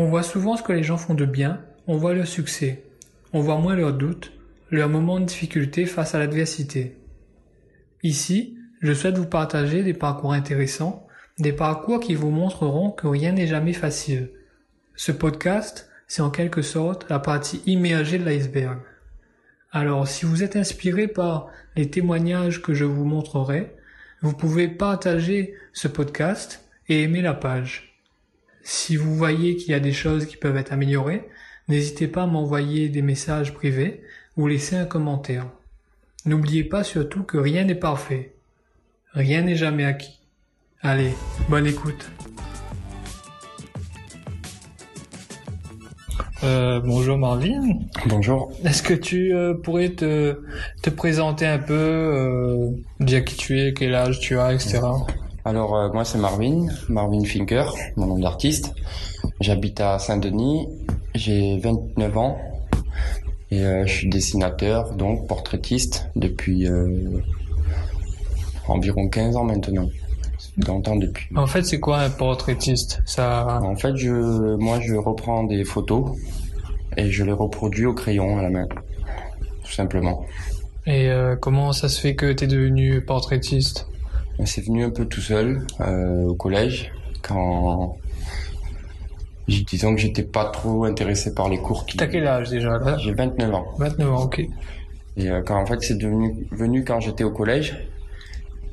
On voit souvent ce que les gens font de bien, on voit leur succès, on voit moins leurs doutes, leurs moments de difficulté face à l'adversité. Ici, je souhaite vous partager des parcours intéressants, des parcours qui vous montreront que rien n'est jamais facile. Ce podcast, c'est en quelque sorte la partie immergée de l'iceberg. Alors, si vous êtes inspiré par les témoignages que je vous montrerai, vous pouvez partager ce podcast et aimer la page. Si vous voyez qu'il y a des choses qui peuvent être améliorées, n'hésitez pas à m'envoyer des messages privés ou laisser un commentaire. N'oubliez pas surtout que rien n'est parfait. Rien n'est jamais acquis. Allez, bonne écoute. Euh, bonjour Marvin. Bonjour. Est-ce que tu euh, pourrais te, te présenter un peu, euh, dire qui tu es, quel âge tu as, etc. Alors euh, moi c'est Marvin, Marvin Finker, mon nom d'artiste. J'habite à Saint-Denis, j'ai 29 ans et euh, je suis dessinateur, donc portraitiste depuis euh, environ 15 ans maintenant. Longtemps depuis. En fait, c'est quoi un portraitiste? Ça. En fait, je, moi je reprends des photos et je les reproduis au crayon à la main, tout simplement. Et comment ça se fait que tu es devenu portraitiste? C'est venu un peu tout seul euh, au collège quand disons que j'étais pas trop intéressé par les cours qui T'as quel âge déjà là j'ai 29 ans. 29 ans, ok. et euh, quand en fait c'est devenu venu quand j'étais au collège.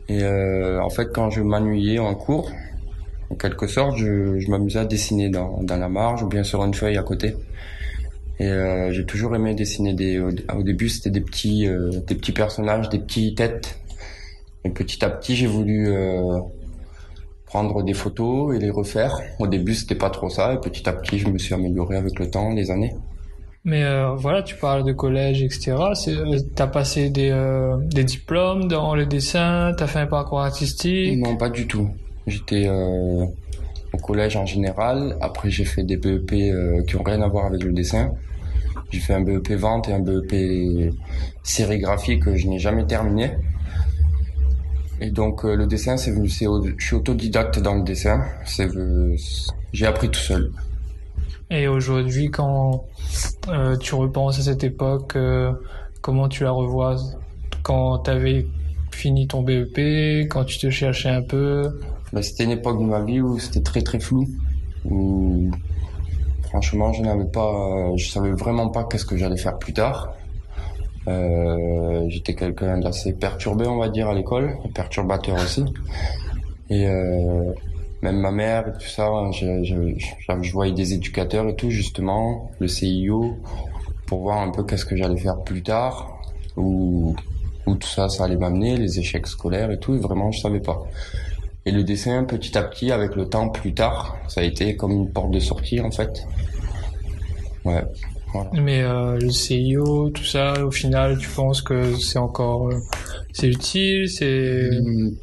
Et euh, en fait quand je m'ennuyais en cours en quelque sorte je, je m'amusais à dessiner dans, dans la marge ou bien sur une feuille à côté. Et euh, j'ai toujours aimé dessiner des au, au début c'était des petits euh, des petits personnages des petites têtes et petit à petit j'ai voulu euh, prendre des photos et les refaire. Au début, c'était pas trop ça, et petit à petit, je me suis amélioré avec le temps, les années. Mais euh, voilà, tu parles de collège, etc. Euh, T'as passé des, euh, des diplômes dans le dessin, t'as fait un parcours artistique? Non, pas du tout. J'étais euh, au collège en général. Après, j'ai fait des BEP qui ont rien à voir avec le dessin. J'ai fait un BEP vente et un BEP sérigraphie que je n'ai jamais terminé. Et donc euh, le dessin, c'est venu, c'est, je suis autodidacte dans le dessin. C'est, euh, j'ai appris tout seul. Et aujourd'hui, quand euh, tu repenses à cette époque, euh, comment tu la revois? Quand t'avais fini ton BEP, quand tu te cherchais un peu? Bah, c'était une époque de ma vie où c'était très très flou. Où franchement, je n'avais pas, je savais vraiment pas qu'est-ce que j'allais faire plus tard. Euh, j'étais quelqu'un d'assez perturbé, on va dire, à l'école, perturbateur aussi. Et euh, même ma mère et tout ça, je, voyais des éducateurs et tout, justement, le CIO, pour voir un peu qu'est-ce que j'allais faire plus tard, où, où tout ça, ça allait m'amener, les échecs scolaires et tout, et vraiment, je savais pas. Et le dessin, petit à petit, avec le temps plus tard, ça a été comme une porte de sortie, en fait. Ouais. Voilà. Mais euh, le CIO, tout ça, au final, tu penses que c'est encore, euh, c'est utile, c'est Hum,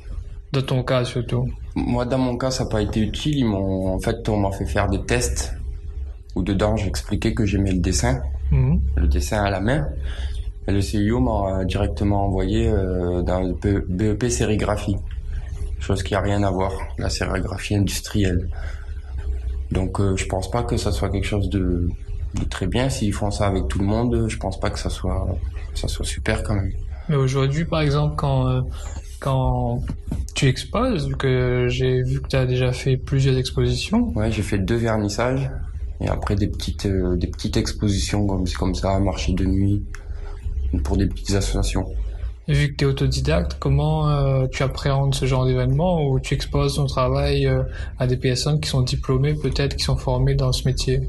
dans ton cas surtout? Moi, dans mon cas, ça n'a pas été utile. Ils m'ont, en fait, on m'a fait faire des tests où dedans, j'expliquais que j'aimais le dessin, Mhm. le dessin à la main. Et le CIO m'a directement envoyé euh, dans le BEP sérigraphie, chose qui a rien à voir, la sérigraphie industrielle. Donc, je pense pas que ça soit quelque chose de, très bien. S'ils font ça avec tout le monde, je pense pas que ça soit, ça soit super quand même. Mais aujourd'hui, par exemple, quand euh, quand tu exposes, vu que j'ai vu que tu as déjà fait plusieurs expositions, Ouais, j'ai fait deux vernissages et après des petites euh, des petites expositions comme comme ça, marché de nuit pour des petites associations. et vu que tu es autodidacte, comment euh, tu appréhendes ce genre d'événement où tu exposes ton travail euh, à des personnes qui sont diplômées, peut-être qui sont formées dans ce métier?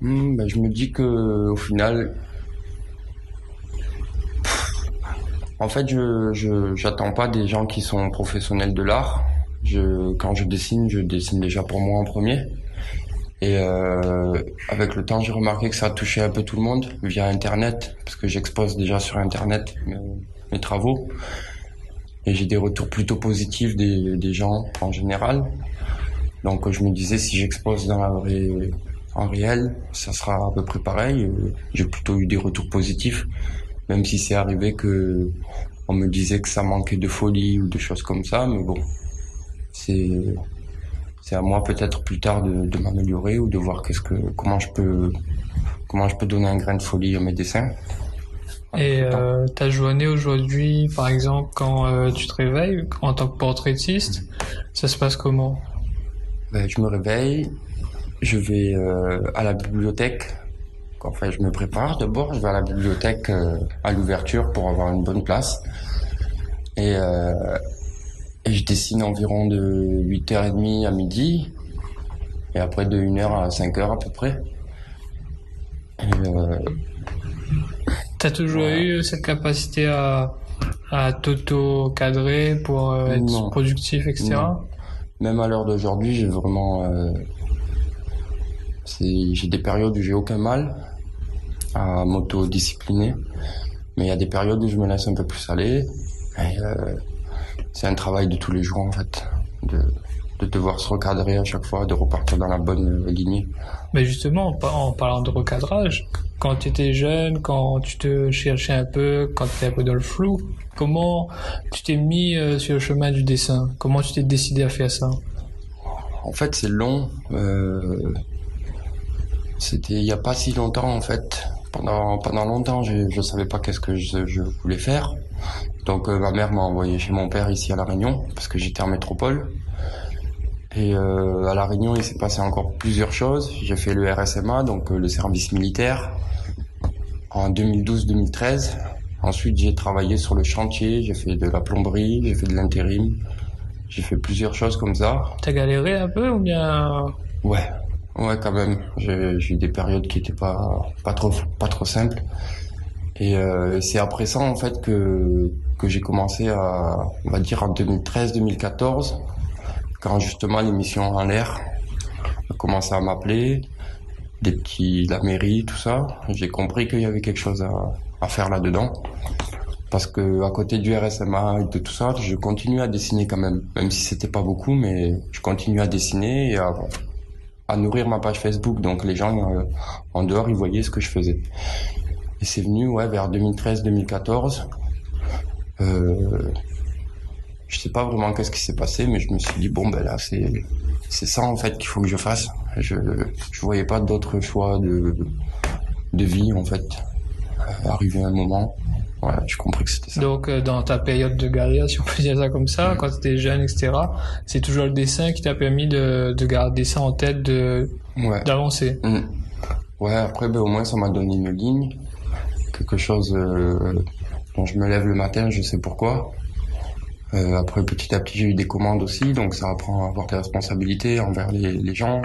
Hmm, ben, je me dis que au final, en fait, je j'attends pas des gens qui sont professionnels de l'art. Je quand je dessine, je dessine déjà pour moi en premier. Et euh, avec le temps, j'ai remarqué que ça a touché un peu tout le monde via Internet, parce que j'expose déjà sur Internet mes, travaux. Et j'ai des retours plutôt positifs des gens en général. Donc je me disais, si j'expose dans la vraie, en réel, ça sera à peu près pareil. J'ai plutôt eu des retours positifs, même si c'est arrivé que on me disait que ça manquait de folie ou des choses comme ça, mais bon, c'est c'est à moi peut-être plus tard de, de m'améliorer ou de voir qu'est-ce que comment je peux comment je peux donner un grain de folie à mes dessins. Et euh, ta journée aujourd'hui, par exemple, quand euh, tu te réveilles en tant que portraitiste, ça se passe comment? Ben, Je me réveille, je vais euh, à la bibliothèque. Enfin, je me prépare d'abord, je vais à la bibliothèque euh, à l'ouverture pour avoir une bonne place. Et, euh, et je dessine environ de 8h30 à midi. Et après de 1h à 5h à peu près. T'as toujours Voilà. eu cette capacité à, à t'auto-cadrer pour être Non. productif, etc. Non. même à l'heure d'aujourd'hui, j'ai vraiment, j'ai des périodes où j'ai aucun mal à m'auto-discipliner, mais il y a des périodes où je me laisse un peu plus aller. Euh, c'est un travail de tous les jours en fait, de, de devoir se recadrer à chaque fois, de repartir dans la bonne lignée. Mais justement, en parlant de recadrage, quand tu étais jeune, quand tu te cherchais un peu, quand tu étais un peu dans le flou, comment tu t'es mis euh, sur le chemin du dessin? Comment tu t'es décidé à faire ça? En fait, c'est long. Euh, c'était il y a pas si longtemps en fait. Pendant pendant longtemps, je je savais pas qu'est-ce que je, je voulais faire. Donc euh, ma mère m'a envoyé chez mon père ici à la Réunion parce que j'étais en métropole. Et euh, à la Réunion, il s'est passé encore plusieurs choses. J'ai fait le RSMA, donc euh, le service militaire, en 2012-2013. Ensuite, j'ai travaillé sur le chantier. J'ai fait de la plomberie, j'ai fait de l'intérim. J'ai fait plusieurs choses comme ça. T'as galéré un peu ou bien? Ouais, ouais, quand même. J'ai eu des périodes qui étaient pas pas trop pas trop simples. Et euh, c'est après ça en fait que que j'ai commencé à on va dire en 2013-2014 quand justement l'émission en l'air a commencé à m'appeler, des petits la mairie tout ça. J'ai compris qu'il y avait quelque chose à à faire là-dedans. Parce que à côté du RSMA et de tout ça, je continue à dessiner quand même, même si c'était pas beaucoup, mais je continue à dessiner et à, à nourrir ma page Facebook. Donc les gens euh, en dehors, ils voyaient ce que je faisais. Et c'est venu ouais vers 2013-2014. Euh, je sais pas vraiment qu'est-ce qui s'est passé, mais je me suis dit bon ben là c'est ça en fait qu'il faut que je fasse. Je je voyais pas d'autre choix de de vie en fait. Euh, arrivé un moment, voilà, j'ai compris que c'était ça. donc euh, dans ta période de galère, si on peut dire ça comme ça, Mm. quand tu étais jeune, etc. C'est toujours le dessin qui t'a permis de, de garder ça en tête, de Ouais. d'avancer. Mm. Ouais, après, ben, au moins, ça m'a donné une ligne. Quelque chose euh, dont je me lève le matin, je sais pourquoi. Euh, après, petit à petit, j'ai eu des commandes aussi, donc ça apprend à avoir des responsabilités envers les, les gens.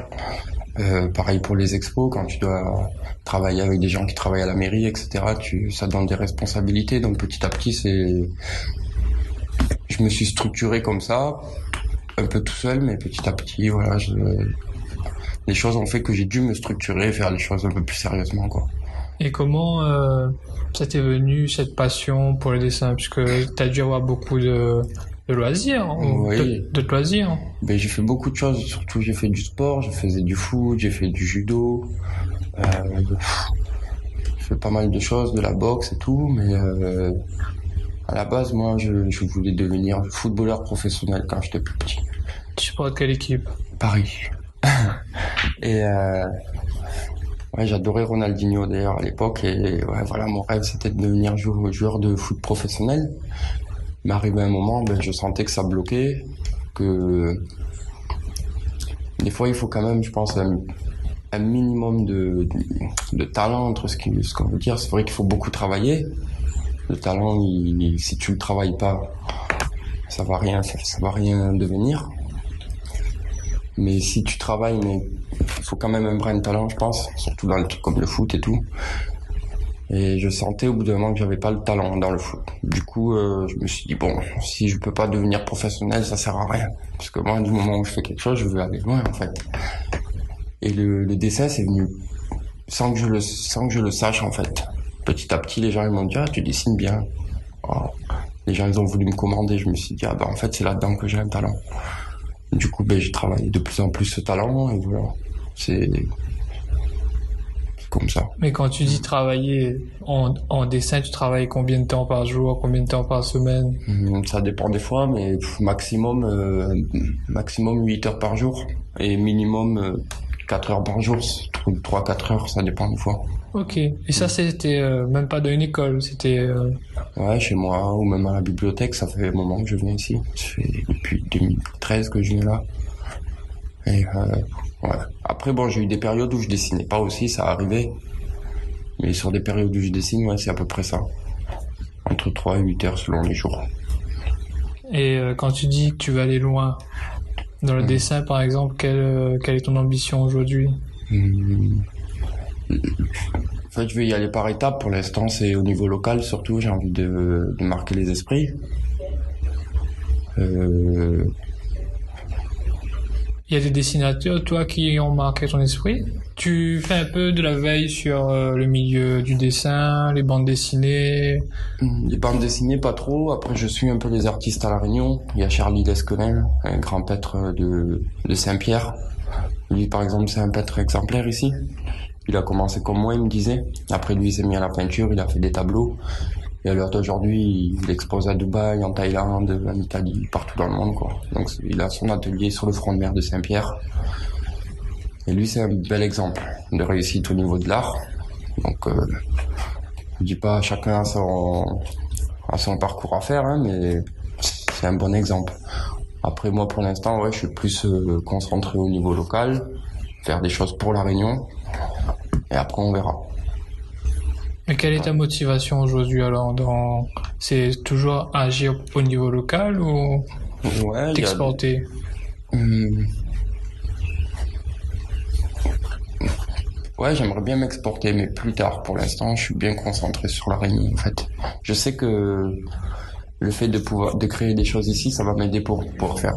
Euh, pareil pour les expos, quand tu dois travailler avec des gens qui travaillent à la mairie, etc., tu, ça donne des responsabilités. Donc petit à petit, je me suis structuré comme ça, un peu tout seul, mais petit à petit, les choses ont fait que j'ai dû me structurer faire les choses un peu plus sérieusement, quoi. Et comment euh, ça t'est venu cette passion pour le dessin? Puisque t'as dû avoir beaucoup de, de loisirs, hein, Oui. de, de loisirs. Ben, j'ai fait beaucoup de choses, surtout j'ai fait du sport, je faisais du foot, j'ai fait du judo, euh, j'ai fait pas mal de choses, de la boxe et tout, mais euh, à la base, moi, je, je voulais devenir footballeur professionnel quand j'étais plus petit. Tu supportes quelle équipe? Paris. et euh, ouais, j'adorais Ronaldinho d'ailleurs à l'époque et ouais, voilà, mon rêve c'était de devenir jou- joueur de foot professionnel. Mais arrivé un moment, ben, je sentais que ça bloquait, que des fois il faut quand même, je pense, un, minimum de, de talent entre ce qu'on veut dire. C'est vrai qu'il faut beaucoup travailler. Le talent, si tu le travailles pas, ça va rien ça va rien devenir. Mais si tu travailles, mais il faut quand même un brin de talent, je pense, surtout dans le truc comme le foot et tout. Et je sentais au bout d'un moment que j'avais pas le talent dans le foot. Du coup, euh, je me suis dit bon, si je peux pas devenir professionnel, ça sert à rien. Parce que moi, du moment où je fais quelque chose, je veux aller loin en fait. Et le, dessin, c'est venu sans que je le sans que je le sache en fait. Petit à petit, les gens ils m'ont dit ah tu dessines bien. Oh. Les gens ils ont voulu me commander, je me suis dit ah bah en fait c'est là-dedans que j'ai un talent. Du coup, ben, j'ai travaillé de plus en plus ce talent et voilà. C'est comme ça. Mais quand tu dis travailler en, en dessin, tu travailles combien de temps par jour, combien de temps par semaine Hum, Ça dépend des fois, mais maximum, euh, maximum 8 heures par jour et minimum euh, 4 heures par jour, 3-4 heures, ça dépend des fois. Ok. Et ça, c'était euh, même pas dans une école, c'était... euh, Ouais, chez moi ou même à la bibliothèque, ça fait un moment que je viens ici. Ça fait depuis 2013 que je viens là. Et euh, Après, bon, j'ai eu des périodes où je dessinais pas aussi, ça arrivait. Mais sur des périodes où je dessine, ouais, c'est à peu près ça. Entre 3 et 8 heures selon les jours. Et euh, quand tu dis que tu veux aller loin dans le Mhm. dessin, par exemple, quelle, euh, quelle est ton ambition aujourd'hui? Hum. En fait, je vais y aller par étapes. Pour l'instant, c'est au niveau local, surtout. J'ai envie de, de marquer les esprits. Euh, Il y a des dessinateurs, toi, qui ont marqué ton esprit? Tu fais un peu de la veille sur euh, le milieu du dessin, les bandes dessinées? Les bandes dessinées, pas trop. Après, je suis un peu les artistes à La Réunion. Il y a Charlie Lesquenel, un grand peintre de, de Saint-Pierre. Lui, par exemple, c'est un peintre exemplaire ici. Il a commencé comme moi, il me disait. Après, lui, il s'est mis à la peinture, il a fait des tableaux. Et à l'heure d'aujourd'hui, il expose à Dubaï, en Thaïlande, en Italie, partout dans le monde, quoi. Donc, il a son atelier sur le front de mer de Saint-Pierre. Et lui, c'est un bel exemple de réussite au niveau de l'art. Donc, euh, je dis pas chacun a son, parcours à faire, hein, mais c'est un bon exemple. Après, moi, pour l'instant, ouais, je suis plus euh, concentré au niveau local, faire des choses pour la Réunion, et après, on verra. Et quelle est ta motivation aujourd'hui alors dans... C'est toujours agir au niveau local ou Ouais, a- t'exporter? Hum. Ouais, j'aimerais bien m'exporter, mais plus tard. Pour l'instant, je suis bien concentré sur la Réunion, en fait. Je sais que le fait de pouvoir de créer des choses ici, ça va m'aider pour pour faire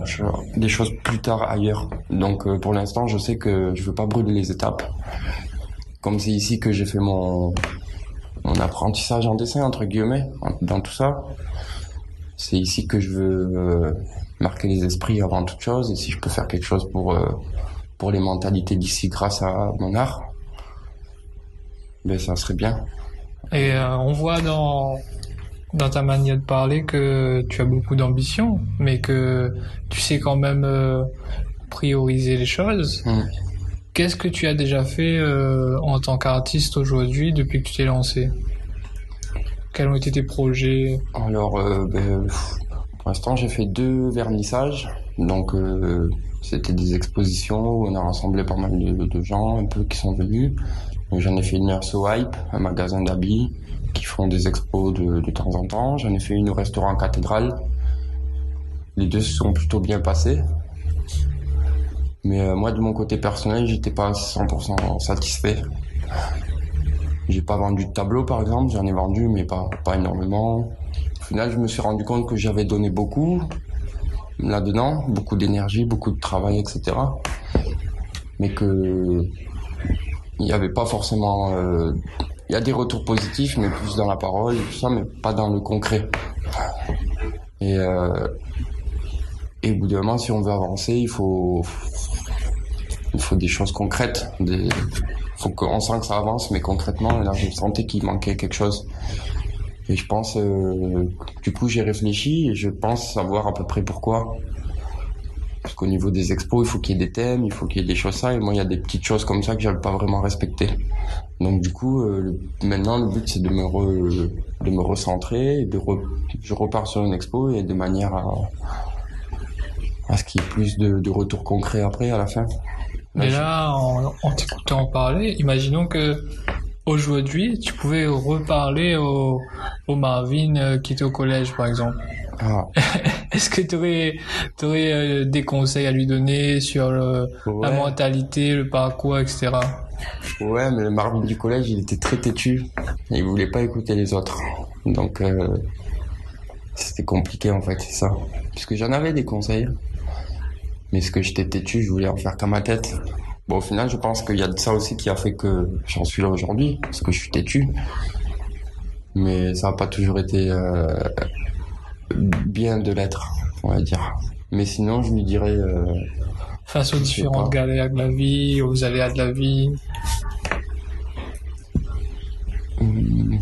des choses plus tard ailleurs. Donc, euh, pour l'instant, je sais que je veux pas brûler les étapes. Comme c'est ici que j'ai fait mon mon apprentissage en dessin entre guillemets dans tout ça. C'est ici que je veux euh, marquer les esprits avant toute chose et si je peux faire quelque chose pour euh, pour les mentalités d'ici grâce à mon art ben ça serait bien Et euh, on voit dans, dans ta manière de parler que tu as beaucoup d'ambition, mais que tu sais quand même euh, prioriser les choses. Mm. Qu'est-ce que tu as déjà fait euh, en tant qu'artiste aujourd'hui depuis que tu t'es lancé? Quels ont été tes projets? Alors euh, ben, pour l'instant j'ai fait deux vernissages. Donc euh, c'était des expositions où on a rassemblé pas mal de, gens un peu qui sont venus. J'en ai fait une Nurse Wipe un magasin d'habits qui font des expos de, de temps en temps. J'en ai fait une au restaurant cathédrale. Les deux se sont plutôt bien passés Mais euh, moi, de mon côté personnel, j'étais pas 100% satisfait. J'ai pas vendu de tableau, par exemple. J'en ai vendu, mais pas, pas énormément. Au final, je me suis rendu compte que j'avais donné beaucoup là-dedans, beaucoup d'énergie, beaucoup de travail, etc. Mais que il n'y avait pas forcément. euh, Il y a des retours positifs, mais plus dans la parole et tout ça, mais pas dans le concret. Et, euh, et au bout d'un moment, si on veut avancer, il faut, il faut des choses concrètes. Des, faut qu'on sent que ça avance, mais concrètement, là, je sentais qu'il manquait quelque chose. Et je pense, euh, du coup, j'ai réfléchi et je pense savoir à peu près pourquoi. Parce qu'au niveau des expos, il faut qu'il y ait des thèmes, il faut qu'il y ait des choses ça, et moi, il y a des petites choses comme ça que j'avais pas vraiment respectées. Donc, du coup, euh, maintenant, le but, c'est de me de me recentrer, et de je repars sur une expo et de manière à, à ce qu'il y ait plus de, de retours concrets après, à la fin. Mais là, en, en t'écoutant parler, imaginons que aujourd'hui, tu pouvais reparler au, au Marvin euh, qui était au collège, par exemple. Ah, Est-ce que tu aurais, euh, des conseils à lui donner sur le- la mentalité, le parcours, etc. Ouais, mais le Marvin du collège, il était très têtu. Il voulait pas écouter les autres. Donc, euh, c'était compliqué en fait, c'est ça. Puisque j'en avais des conseils. Mais ce que j'étais têtu, je voulais en faire qu'à ma tête. Bon, au final, je pense qu'il y a de ça aussi qui a fait que j'en suis là aujourd'hui, parce que je suis têtu. Mais ça n'a pas toujours été euh, bien de l'être, on va dire. Mais sinon, je lui dirais. Euh, Face aux différentes galères de la vie, aux aléas de la vie. Hmm.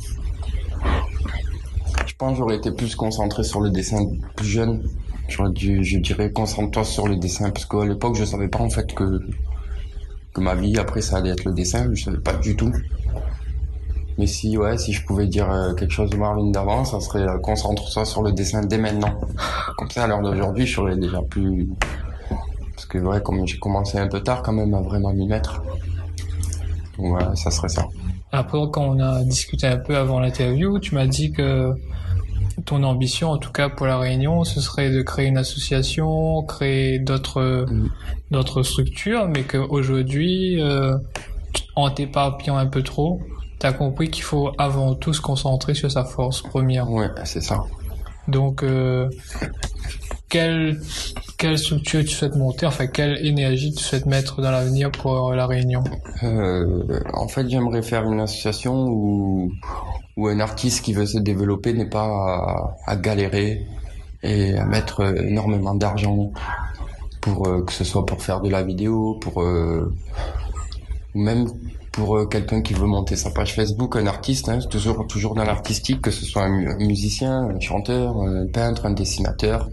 Je pense que j'aurais été plus concentré sur le dessin plus jeune je dirais, concentre-toi sur le dessin, parce qu'à l'époque, je savais pas en fait que que ma vie après ça allait être le dessin, je savais pas du tout. Mais si ouais, si je pouvais dire euh, quelque chose de Marvin d'avant, ça serait euh, concentre-toi sur le dessin dès maintenant. Comme ça, à l'heure d'aujourd'hui, je serais déjà plus parce que ouais, comme j'ai commencé un peu tard quand même à vraiment m'y mettre. Donc voilà, ça serait ça. Après, quand on a discuté un peu avant l'interview, tu m'as dit que ton ambition, en tout cas pour la Réunion, ce serait de créer une association, créer d'autres Mm. d'autres structures, mais qu'aujourd'hui, euh, en t'éparpillant un peu trop, t'as compris qu'il faut avant tout se concentrer sur sa force première. Ouais, c'est ça. Donc, euh, quelle quelle structure tu souhaites monter, enfin quelle énergie tu souhaites mettre dans l'avenir pour la Réunion? Euh, en fait, j'aimerais faire une association où, où un artiste qui veut se développer n'est pas à, galérer et à mettre euh, énormément d'argent pour euh, que ce soit pour faire de la vidéo, pour euh, même pour euh, quelqu'un qui veut monter sa page Facebook, un artiste, hein, toujours toujours dans l'artistique, que ce soit un musicien, un chanteur, un peintre, un dessinateur,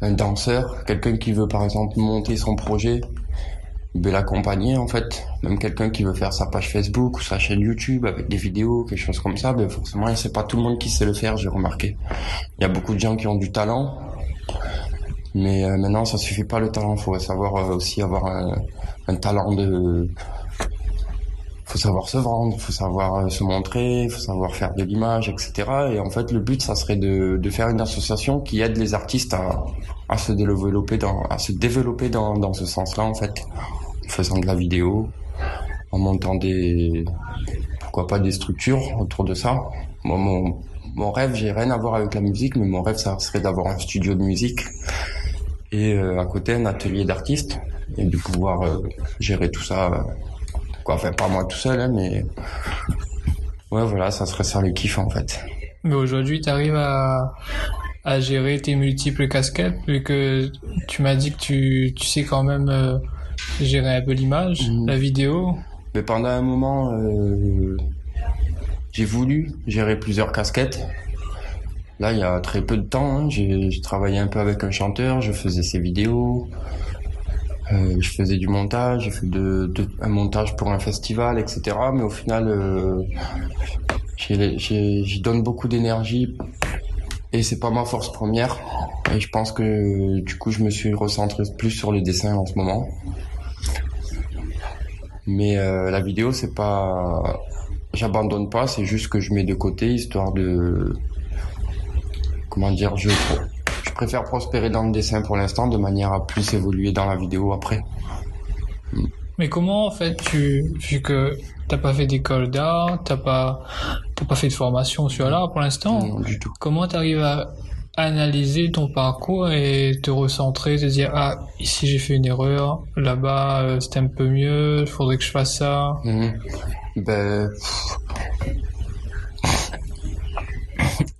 un danseur, quelqu'un qui veut par exemple monter son projet de l'accompagner en fait. Même quelqu'un qui veut faire sa page Facebook ou sa chaîne YouTube avec des vidéos, quelque chose comme ça, ben forcément c'est pas tout le monde qui sait le faire, j'ai remarqué. Il y a beaucoup de gens qui ont du talent, mais euh, maintenant ça suffit pas le talent, faut savoir euh, aussi avoir un, talent de faut savoir se vendre, faut savoir euh, se montrer, faut savoir faire de l'image, etc. Et en fait, le but, ça serait de, de faire une association qui aide les artistes à, à se développer dans, à se développer dans, dans ce sens-là, en fait, faisant de la vidéo, en montant des, pourquoi pas des structures autour de ça. Mon, mon rêve, j'ai rien à voir avec la musique, mais mon rêve, ça serait d'avoir un studio de musique et euh, à côté un atelier d'artistes et de pouvoir euh, gérer tout ça. quoi, enfin pas moi tout seul, hein, mais ouais, voilà, ça serait ça le kiff en fait. Mais aujourd'hui, tu arrives à, à gérer tes multiples casquettes, vu que tu m'as dit que tu, tu sais quand même euh, gérer un peu l'image, Mhm. la vidéo. Mais pendant un moment, euh, j'ai voulu gérer plusieurs casquettes. Là, il y a très peu de temps, hein, j'ai travaillé un peu avec un chanteur, je faisais ses vidéos, euh, je faisais du montage, j'ai fait de, de- un montage pour un festival, etc. Mais au final, euh, j'y donne beaucoup d'énergie et c'est pas ma force première. Et je pense que du coup, je me suis recentré plus sur le dessin en ce moment. Mais euh, la vidéo, c'est pas, j'abandonne pas, c'est juste que je mets de côté histoire de, comment dire, je, je préfère prospérer dans le dessin pour l'instant de manière à plus évoluer dans la vidéo après. Mais comment en fait tu, vu que t'as pas fait d'école d'art, t'as pas, t'as pas fait de formation sur l'art pour l'instant, Non, du tout. comment t'arrives à analyser ton parcours et te recentrer, te dire ah ici j'ai fait une erreur, là-bas euh, c'était un peu mieux, il faudrait que je fasse ça? Mhm. Ben,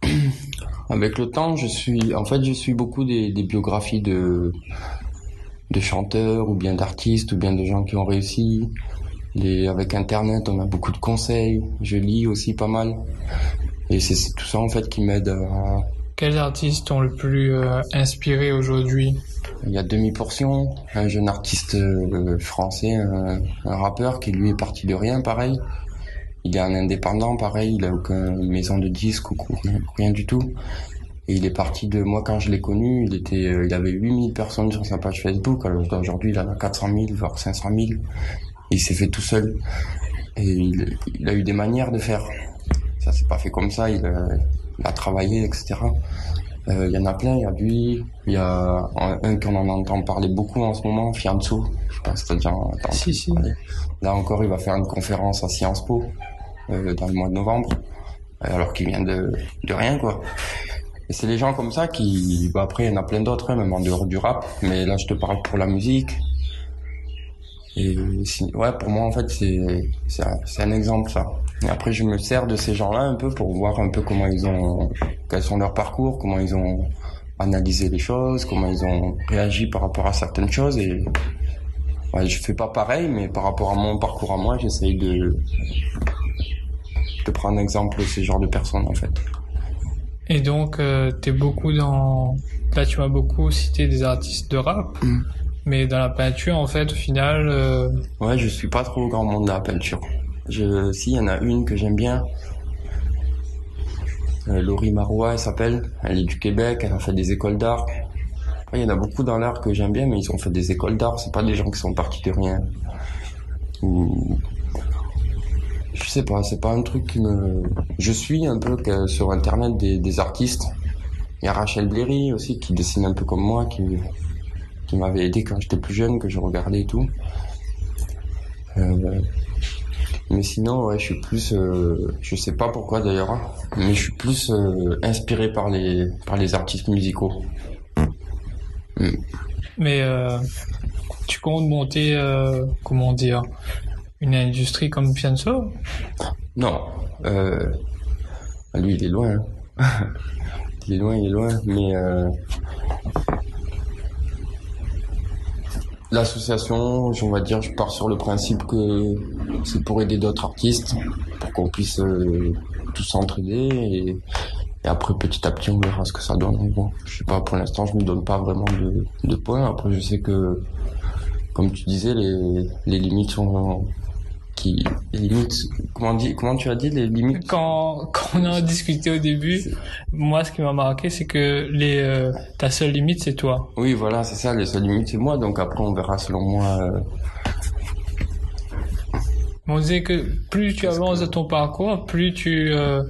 avec le temps, je suis, en fait, je suis beaucoup des, des biographies de, de chanteurs ou bien d'artistes ou bien de gens qui ont réussi. Les, avec Internet, on a beaucoup de conseils. Je lis aussi pas mal. Et c'est tout ça en fait qui m'aide à, Quels artistes t'ont le plus euh, inspiré aujourd'hui? Il y a Demi-Portion, un jeune artiste euh, français, un, un rappeur qui lui est parti de rien, pareil. Il est un indépendant, pareil, il a aucune maison de disque ou rien du tout. Et il est parti de moi quand je l'ai connu, il était, euh, il avait 8000 personnes sur sa page Facebook, alors qu'aujourd'hui il en a 400 000, voire 500 000. Il s'est fait tout seul. Et il, il a eu des manières de faire. Ça s'est pas fait comme ça, il a, il a travaillé, etc. Euh, Il y en a plein, il y a lui, il y a un, un qu'on en entend parler beaucoup en ce moment, Fianzo. Je t'as déjà entendu Si, si. Là encore, il va faire une conférence à Sciences Po euh, dans le mois de novembre, alors qu'il vient de, de rien, quoi. Et c'est les gens comme ça qui... Bah, après, il y en a plein d'autres, hein, même en dehors du rap. Mais là, je te parle pour la musique. Et ouais, pour moi, en fait, c'est un, un exemple, ça. Et après, je me sers de ces gens-là un peu pour voir un peu comment ils ont... Quels sont leurs parcours, comment ils ont analysé les choses, comment ils ont réagi par rapport à certaines choses. Et ouais, je fais pas pareil, mais par rapport à mon parcours à moi, j'essaye de... de prendre exemple de ces genres de personnes, en fait. Et donc, euh, t'es beaucoup dans... Là, tu m'as beaucoup cité des artistes de rap. Mm. Mais dans la peinture, en fait, au final... euh, Ouais, je suis pas trop au grand monde de la peinture. Je, si, il y en a une que j'aime bien. Euh, Laurie Marois, elle s'appelle. Elle est du Québec, elle a fait des écoles d'art. Il y en a beaucoup dans l'art que j'aime bien, mais ils ont fait des écoles d'art. C'est pas des gens qui sont partis de rien. Ou... Je sais pas, c'est pas un truc qui me... Je suis un peu que sur Internet des, des artistes. Il y a Rachel Bléry aussi qui dessine un peu comme moi, qui, qui m'avait aidé quand j'étais plus jeune, que je regardais et tout. Euh, mais sinon, ouais, je suis plus, euh, je sais pas pourquoi d'ailleurs, hein, mais je suis plus euh, inspiré par les par les artistes musicaux. Mais euh, tu comptes monter, euh, comment dire, une industrie comme Fianso Non, euh, lui il est loin. hein. il est loin, il est loin, mais euh, l'association, on va dire, je pars sur le principe que c'est pour aider d'autres artistes, pour qu'on puisse euh, tous s'entraider et, après petit à petit on verra ce que ça donne. Bon, je sais pas, pour l'instant je me donne pas vraiment de, de points. Après je sais que, comme tu disais, les, les limites sont qui les limites comment dit comment tu as dit les limites? Quand, quand on en a discuté au début, moi, ce qui m'a marqué, c'est que les, euh, ta seule limite, c'est toi. oui voilà c'est ça les seules limites c'est moi donc après on verra selon moi euh, On disait que plus tu avances que- de ton parcours, plus tu, euh,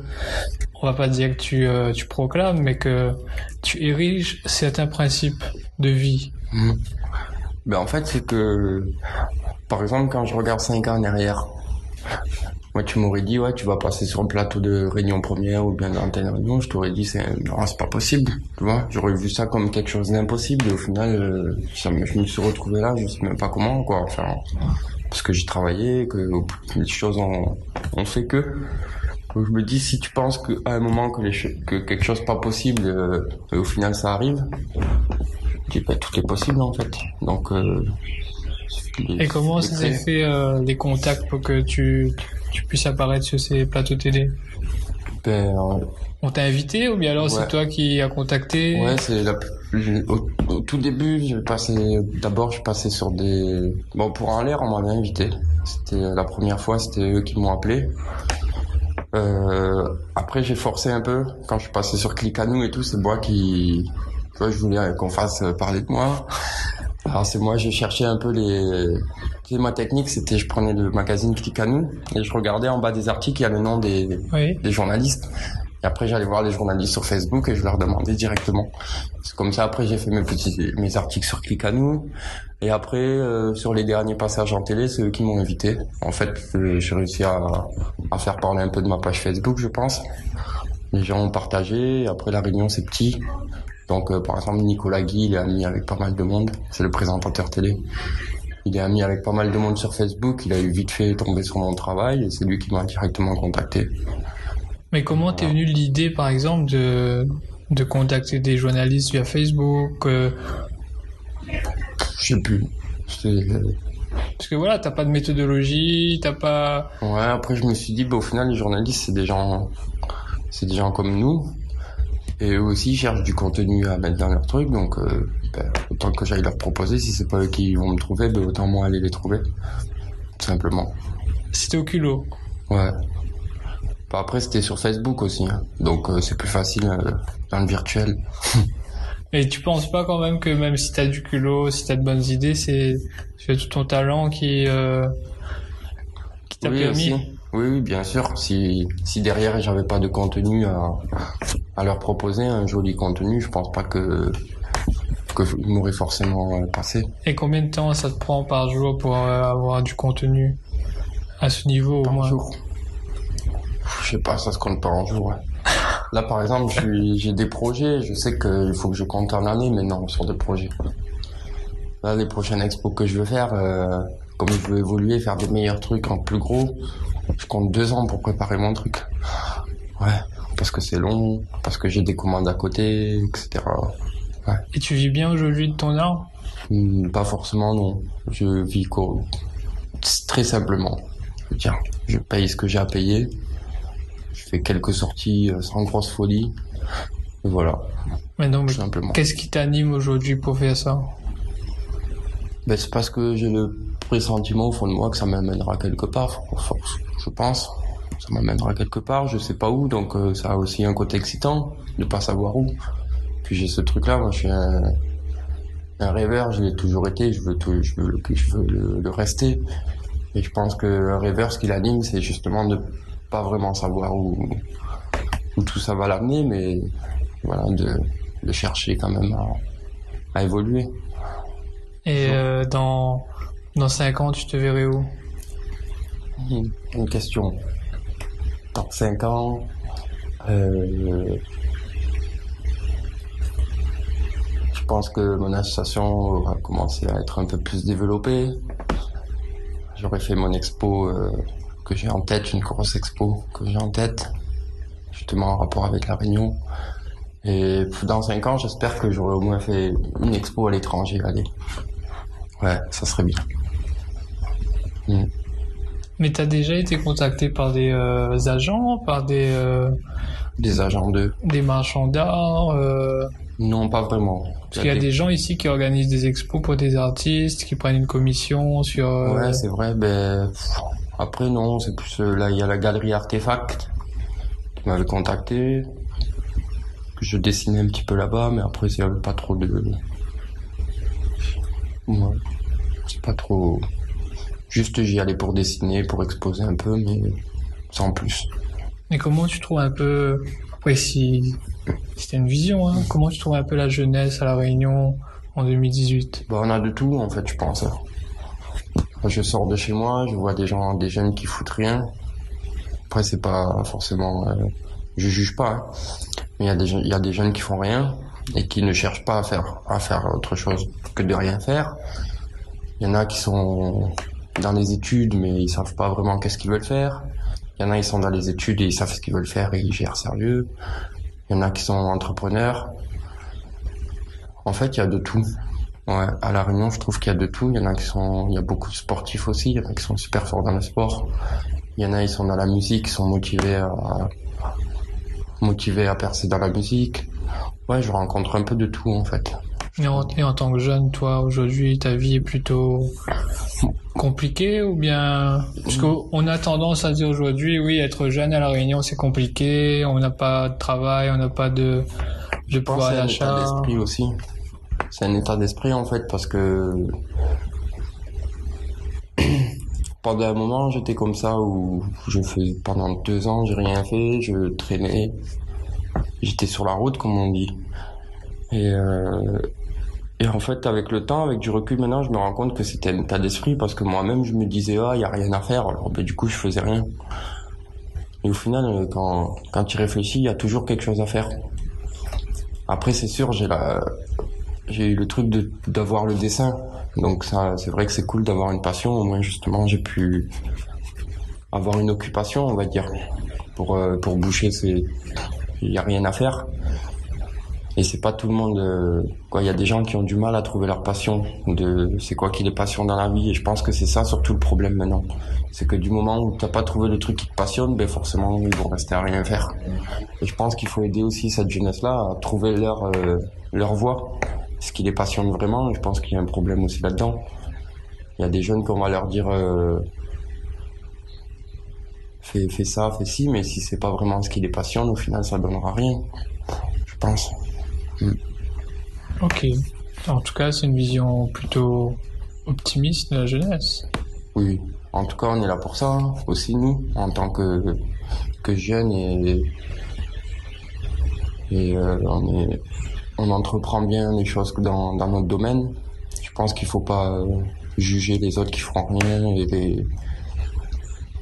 on va pas dire que tu, euh, tu proclames, mais que tu ériges certains principes de vie. Mhm. Ben en fait, c'est que, par exemple, quand je regarde 5 ans en arrière, moi, tu m'aurais dit, ouais, tu vas passer sur le plateau de Réunion Première ou bien d'Antenne Réunion, je t'aurais dit, c'est, non, c'est pas possible, tu vois. J'aurais vu ça comme quelque chose d'impossible et au final, euh, ça je me suis retrouvé là, je sais même pas comment, quoi. Enfin, parce que j'ai travaillé, que les choses ont, fait que. Donc, je me dis, si tu penses qu'à un moment que, les, que quelque chose pas possible, euh, et au final ça arrive, je dis, ben, tout est possible en fait. Donc, euh, Et comment ça s'est fait euh, les contacts pour que tu, tu puisses apparaître sur ces plateaux télé? Ben, euh, On t'a invité ou bien alors Ouais. c'est toi qui as contacté? Ouais, c'est la, au, au tout début, je passais, d'abord, je passais sur des, bon, pour en l'air, on m'avait invité. C'était la première fois, c'était eux qui m'ont appelé. Euh, après, j'ai forcé un peu. Quand je suis passé sur nous et tout, c'est moi qui, tu vois, je voulais qu'on fasse parler de moi. Alors c'est moi, j'ai cherché un peu les, sais, ma technique, c'était je prenais le magazine Click à nous et je regardais en bas des articles, il y a le nom des, Oui. des journalistes. Et après, j'allais voir les journalistes sur Facebook et je leur demandais directement. C'est comme ça, après, j'ai fait mes petits, mes articles sur Click à nous. Et après, euh, sur les derniers passages en télé, c'est eux qui m'ont invité. En fait, euh, j'ai réussi à, à faire parler un peu de ma page Facebook, je pense. Les gens ont partagé. Après, la réunion, c'est petit. Donc, euh, par exemple, Nicolas Guy, il est ami avec pas mal de monde. C'est le présentateur télé. Il est ami avec pas mal de monde sur Facebook. Il a eu vite fait tomber sur mon travail et c'est lui qui m'a directement contacté. Mais comment t'es venu l'idée, par exemple, de, de contacter des journalistes via Facebook euh, Je sais plus. Euh, Parce que voilà, t'as pas de méthodologie, t'as pas... Ouais, après je me suis dit, bah, au final, les journalistes, c'est des gens, c'est des gens comme nous. Et eux aussi cherchent du contenu à mettre dans leur truc, donc euh, ben, autant que j'aille leur proposer, si c'est pas eux qui vont me trouver, ben, autant moi aller les trouver. Tout simplement. C'était au culot. Ouais. Bah, après, c'était sur Facebook aussi, hein. donc euh, c'est plus facile euh, dans le virtuel. Et tu penses pas quand même que même si t'as du culot, si t'as de bonnes idées, c'est tout ton talent qui, euh, qui t'a oui, permis... aussi. Oui, oui, bien sûr. Si, si derrière j'avais pas de contenu à, à leur proposer, un joli contenu, je pense pas que que ils m'auraient forcément euh, passé. Et combien de temps ça te prend par jour pour euh, avoir du contenu à ce niveau au Par moins? jour. Je sais pas, ça se compte pas en ouais. Là, par exemple, j'ai des projets. Je sais qu'il faut que je compte en année maintenant sur des projets. Là, les prochaines expos que je veux faire, euh, comme je veux évoluer, faire des meilleurs trucs en plus gros, je compte deux ans pour préparer mon truc. Ouais, parce que c'est long, parce que j'ai des commandes à côté, etc. Et tu vis bien aujourd'hui de ton art? Hmm, Pas forcément, non. Je vis très simplement. Je dire, je paye ce que j'ai à payer. je fais quelques sorties euh, sans grosse folie. Et voilà. Mais donc, qu'est-ce qui t'anime aujourd'hui pour faire ça? Ben, C'est parce que j'ai le pressentiment au fond de moi que ça m'amènera quelque part, je pense. Ça m'amènera quelque part, je sais pas où, donc euh, ça a aussi un côté excitant de pas savoir où. Puis j'ai ce truc-là, moi je suis un, un rêveur, je l'ai toujours été, je veux, tout, je veux, je veux le, rester. Et je pense que un rêveur, ce qui l'anime, c'est justement de pas vraiment savoir où, où tout ça va l'amener, mais voilà, de, de chercher quand même à, à évoluer. Et euh, dans, dans 5 ans, tu te verrais où? Une question. Dans 5 ans, euh, je pense que mon association va commencer à être un peu plus développée. J'aurais fait mon expo euh, que j'ai en tête, une grosse expo que j'ai en tête, justement en rapport avec la Réunion. Et dans cinq ans, j'espère que j'aurai au moins fait une expo à l'étranger. Allez, ouais, ça serait bien. Mm. Mais tu as déjà été contacté par des euh, agents, par des... Euh, des agents de... Des marchands d'art euh... Non, pas vraiment. Parce qu'il y a des... gens ici qui organisent des expos pour des artistes, qui prennent une commission sur... Ouais, c'est vrai. Ben, après, non, c'est plus... Là, il y a la galerie Artefact qui m'avait contacté. Que je dessinais un petit peu là-bas, mais après, il n'y avait pas trop de... Ouais. C'est pas trop... Juste j'y allais pour dessiner, pour exposer un peu, mais sans plus. Et comment tu trouves un peu, après si c'était une vision, hein, comment tu trouves un peu la jeunesse à la Réunion en 2018 bah, On a de tout en fait, je pense. Je sors de chez moi, je vois des gens, des jeunes qui foutent rien. Après c'est pas forcément, euh, je juge pas, hein. mais il y a des il y a des jeunes qui font rien et qui ne cherchent pas à faire à faire autre chose que de rien faire. Il y en a qui sont dans les études, mais ils savent pas vraiment qu'est-ce qu'ils veulent faire. Il y en a, ils sont dans les études et ils savent ce qu'ils veulent faire et ils gèrent sérieux. Il y en a qui sont entrepreneurs. En fait, il y a de tout. Ouais, à la Réunion, je trouve qu'il y a de tout. Il y en a qui sont, il y a beaucoup de sportifs aussi. Il y en a qui sont super forts dans le sport. Il y en a, ils sont dans la musique, ils sont motivés à, motivés à percer dans la musique. Ouais, je rencontre un peu de tout, en fait. Et en, et en tant que jeune, toi, aujourd'hui, ta vie est plutôt compliqué ou bien? Parce qu'on a tendance à dire aujourd'hui oui être jeune à la Réunion c'est compliqué on n'a pas de travail on n'a pas de je pouvoir d'achat. d'esprit aussi. C'est un état d'esprit en fait parce que pendant un moment j'étais comme ça où je faisais pendant deux ans j'ai rien fait je traînais. J'étais sur la route comme on dit. Et euh, et en fait, avec le temps, avec du recul maintenant, je me rends compte que c'était un état d'esprit parce que moi-même, je me disais, ah, il y a rien à faire. Alors, ben, du coup, je faisais rien. Et au final, euh, quand, quand tu réfléchis, il y a toujours quelque chose à faire. Après, c'est sûr, j'ai eu le truc de, d'avoir le dessin. Donc ça, c'est vrai que c'est cool d'avoir une passion. Au moins, justement, j'ai pu avoir une occupation, on va dire, pour, euh, pour boucher ces, il y a rien à faire. Et c'est pas tout le monde. Euh, quoi, il y a des gens qui ont du mal à trouver leur passion. De c'est quoi qui les passionne dans la vie. Et je pense que c'est ça surtout le problème maintenant. C'est que du moment où t'as pas trouvé le truc qui te passionne, ben forcément ils vont rester à rien faire. Et je pense qu'il faut aider aussi cette jeunesse-là à trouver leur euh, leur voie, ce qui les passionne vraiment. Et je pense qu'il y a un problème aussi là-dedans. Il y a des jeunes qu'on va leur dire euh, fais, fais ça, fais ci, mais si c'est pas vraiment ce qui les passionne, au final ça donnera rien. Je pense. Mm. Ok. En tout cas, c'est une vision plutôt optimiste de la jeunesse. Oui. En tout cas, on est là pour ça hein. aussi nous, en tant que que jeunes et et euh, on est on entreprend bien les choses dans dans notre domaine. Je pense qu'il faut pas euh, juger les autres qui feront rien et les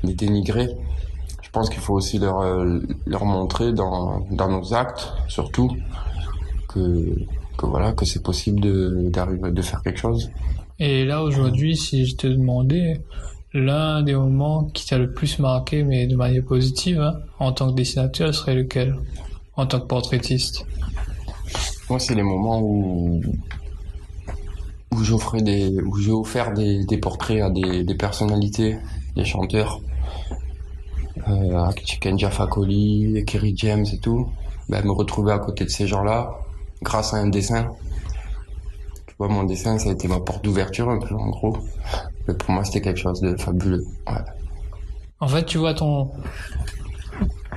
les dénigrer. Je pense qu'il faut aussi leur euh, leur montrer dans dans nos actes surtout que, voilà que c'est possible de d'arriver de faire quelque chose. Et là aujourd'hui, si je te demandais l'un des moments qui t'a le plus marqué, mais de manière positive, hein, en tant que dessinateur, serait lequel? En tant que portraitiste? Moi, c'est les moments où où j'offrais des où j'ai offert des, des, portraits à des, des personnalités, des chanteurs euh, avec Chicken Jaffa Coli, Kerry James et tout, ben, me retrouver à côté de ces gens-là grâce à un dessin. Tu vois, mon dessin, ça a été ma porte d'ouverture un peu, en gros. Mais pour moi, c'était quelque chose de fabuleux. Ouais. En fait, tu vois ton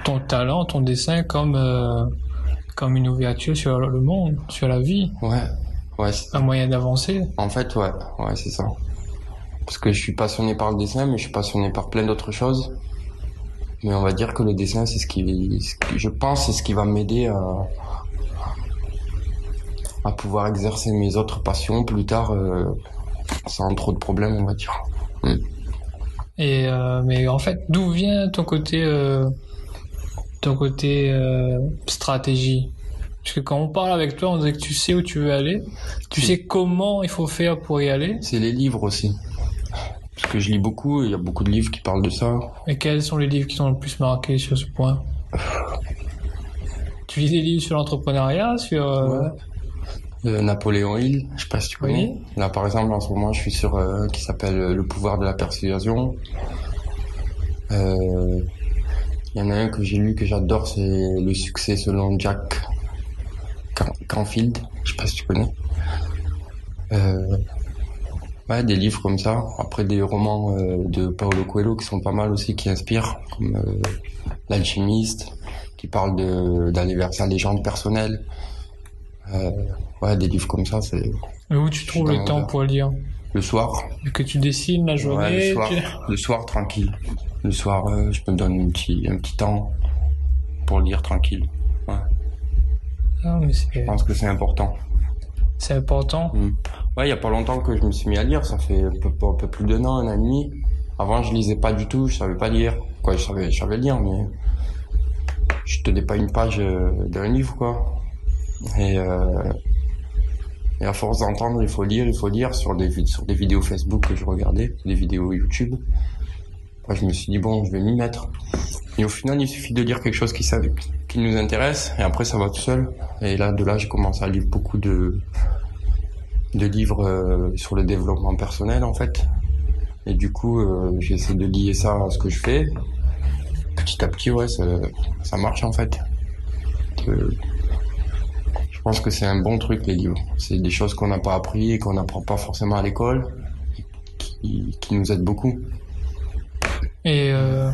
ton talent, ton dessin comme euh, comme une ouverture sur le monde, sur la vie, Ouais. Ouais, un moyen d'avancer. En fait, ouais, ouais, c'est ça. Parce que je suis passionné par le dessin, mais je suis passionné par plein d'autres choses. Mais on va dire que le dessin, c'est ce qui, ce qui- je pense, c'est ce qui va m'aider à, à pouvoir exercer mes autres passions plus tard, euh, sans trop de problèmes, on va dire. Et euh, mais en fait, d'où vient ton côté euh, ton côté stratégie? Parce que quand on parle avec toi, on dirait que tu sais où tu veux aller, tu sais comment il faut faire pour y aller. C'est les livres aussi. Parce que je lis beaucoup, il y a beaucoup de livres qui parlent de ça. Et quels sont les livres qui t'ont le plus marqué sur ce point? Tu lis des livres sur l'entrepreneuriat, sur Ouais. Napoléon Hill, je sais pas si tu connais. Oui. Là, par exemple, en ce moment, je suis sur euh, qui s'appelle euh, Le pouvoir de la persuasion. Euh, Il y en a un que j'ai lu que j'adore, c'est Le succès selon Jack Can- Canfield. Je sais pas si tu connais. Euh, ouais, des livres comme ça. Après, des romans de Paolo Coelho qui sont pas mal aussi, qui inspirent, comme L'alchimiste, qui parle d'aller vers sa légende personnelle. Euh, ouais, des livres comme ça, c'est mais où tu trouves le temps pour lire le soir. Que tu dessines la Ouais, journée. le soir, tu- le soir tranquille. Le soir, euh, je me donne un petit, un petit temps pour lire tranquille. Ah, mais Je pense que c'est important. c'est important. Ouais, il y a pas longtemps que je me suis mis à lire. Ça fait un peu, un peu plus d'un an, un an et demi. Avant, je lisais pas du tout. Je savais pas lire. Quoi, je savais, je savais lire, mais je tenais pas une page euh, d'un livre, quoi. Et, euh, et à force d'entendre, il faut lire, il faut lire sur des, sur des vidéos Facebook que je regardais, des vidéos YouTube. Je me suis dit, bon, je vais m'y mettre. Et au final, il suffit de lire quelque chose qui, qui nous intéresse, et après, ça va tout seul. Et là, de là, j'ai commencé à lire beaucoup de, de livres euh, sur le développement personnel, en fait. Et du coup, euh, j'essaie de lier ça à ce que je fais. Petit à petit, ouais, ça, ça marche, en fait. Pense que c'est un bon truc, les livres. C'est des choses qu'on n'a pas appris et qu'on n'apprend pas forcément à l'école, qui, qui nous aident beaucoup. Et euh,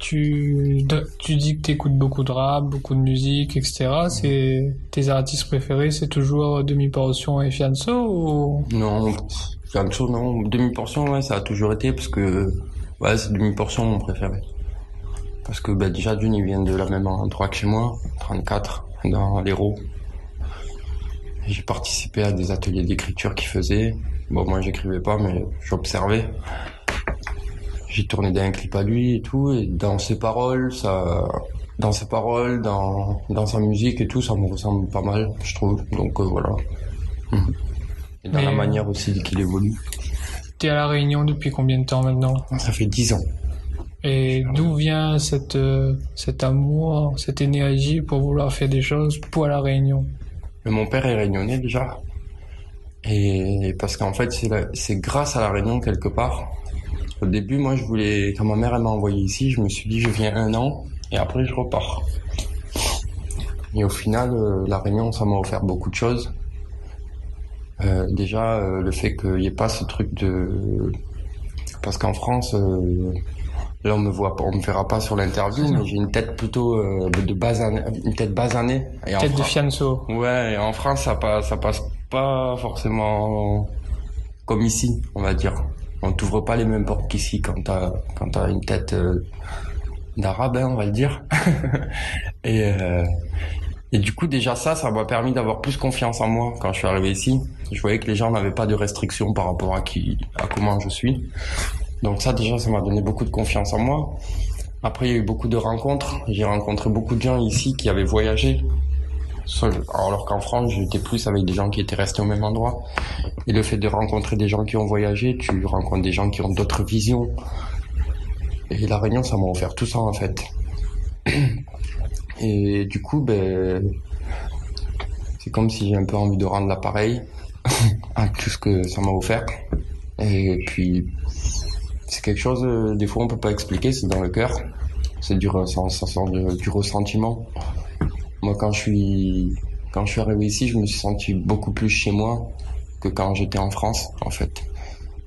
tu, tu dis que tu écoutes beaucoup de rap, beaucoup de musique, etc. C'est tes artistes préférés, c'est toujours Demi Portion et Fianso ou? Non, Fianso, non. Demi-portion, ouais, ça a toujours été parce que, ouais, c'est demi-portion mon préféré. Parce que, bah, déjà, d'une, ils viennent de la même endroit que chez moi, 34, dans l'Hérault. J'ai participé à des ateliers d'écriture qu'ils faisaient. Bon, moi, j'écrivais pas, mais j'observais. J'ai tourné des clips à lui et tout, et dans ses paroles, ça, dans ses paroles, dans, dans sa musique et tout, ça me ressemble pas mal, je trouve. Donc, euh, voilà. Et dans Mais- la manière aussi qu'il évolue. t'es à la Réunion depuis combien de temps maintenant? Ça fait dix ans. Et d'où vient cette euh, cet amour, cette énergie pour vouloir faire des choses pour la Réunion? Mon père est réunionnais déjà. Et parce qu'en fait, c'est grâce à la Réunion quelque part. Au début, moi, je voulais, quand ma mère m'a envoyé ici, je me suis dit, je viens un an et après, je repars. Et au final, euh, la Réunion, ça m'a offert beaucoup de choses. Euh, déjà, euh, le fait qu'il n'y ait pas ce truc de... Parce qu'en France, là, on me voit pas, on me verra pas sur l'interview, mais j'ai une tête plutôt euh, de basanée, une tête basanée. Et en Tête de Fianso. Ouais, et en France, ça passe, ça passe pas forcément comme ici, on va dire. On t'ouvre pas les mêmes portes qu'ici quand t'as, quand t'as une tête euh, d'arabe, hein, on va le dire. et, euh, et du coup, déjà ça, ça m'a permis d'avoir plus confiance en moi quand je suis arrivé ici. Je voyais que les gens n'avaient pas de restrictions par rapport à qui, à comment je suis. Donc ça, déjà, ça m'a donné beaucoup de confiance en moi. Après, il y a eu beaucoup de rencontres. J'ai rencontré beaucoup de gens ici qui avaient voyagé, alors qu'en France, j'étais plus avec des gens qui étaient restés au même endroit. Et le fait de rencontrer des gens qui ont voyagé, tu rencontres des gens qui ont d'autres visions. Et la Réunion, ça m'a offert tout ça en fait. Et du coup, ben, c'est comme si j'ai un peu envie de rendre l'appareil à tout ce que ça m'a offert. Et puis, c'est quelque chose, euh, des fois, on peut pas expliquer, c'est dans le cœur. c'est du, ça, ça sort du ressentiment. Moi, quand je suis, quand je suis arrivé ici, je me suis senti beaucoup plus chez moi que quand j'étais en France, en fait.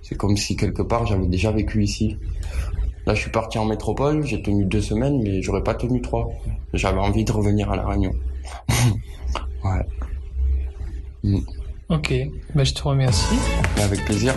C'est comme si quelque part j'avais déjà vécu ici. Là, je suis parti en métropole, j'ai tenu deux semaines, mais j'aurais pas tenu trois. J'avais envie de revenir à La Réunion. ouais. Mm. Ok, ben, je te remercie. Avec plaisir.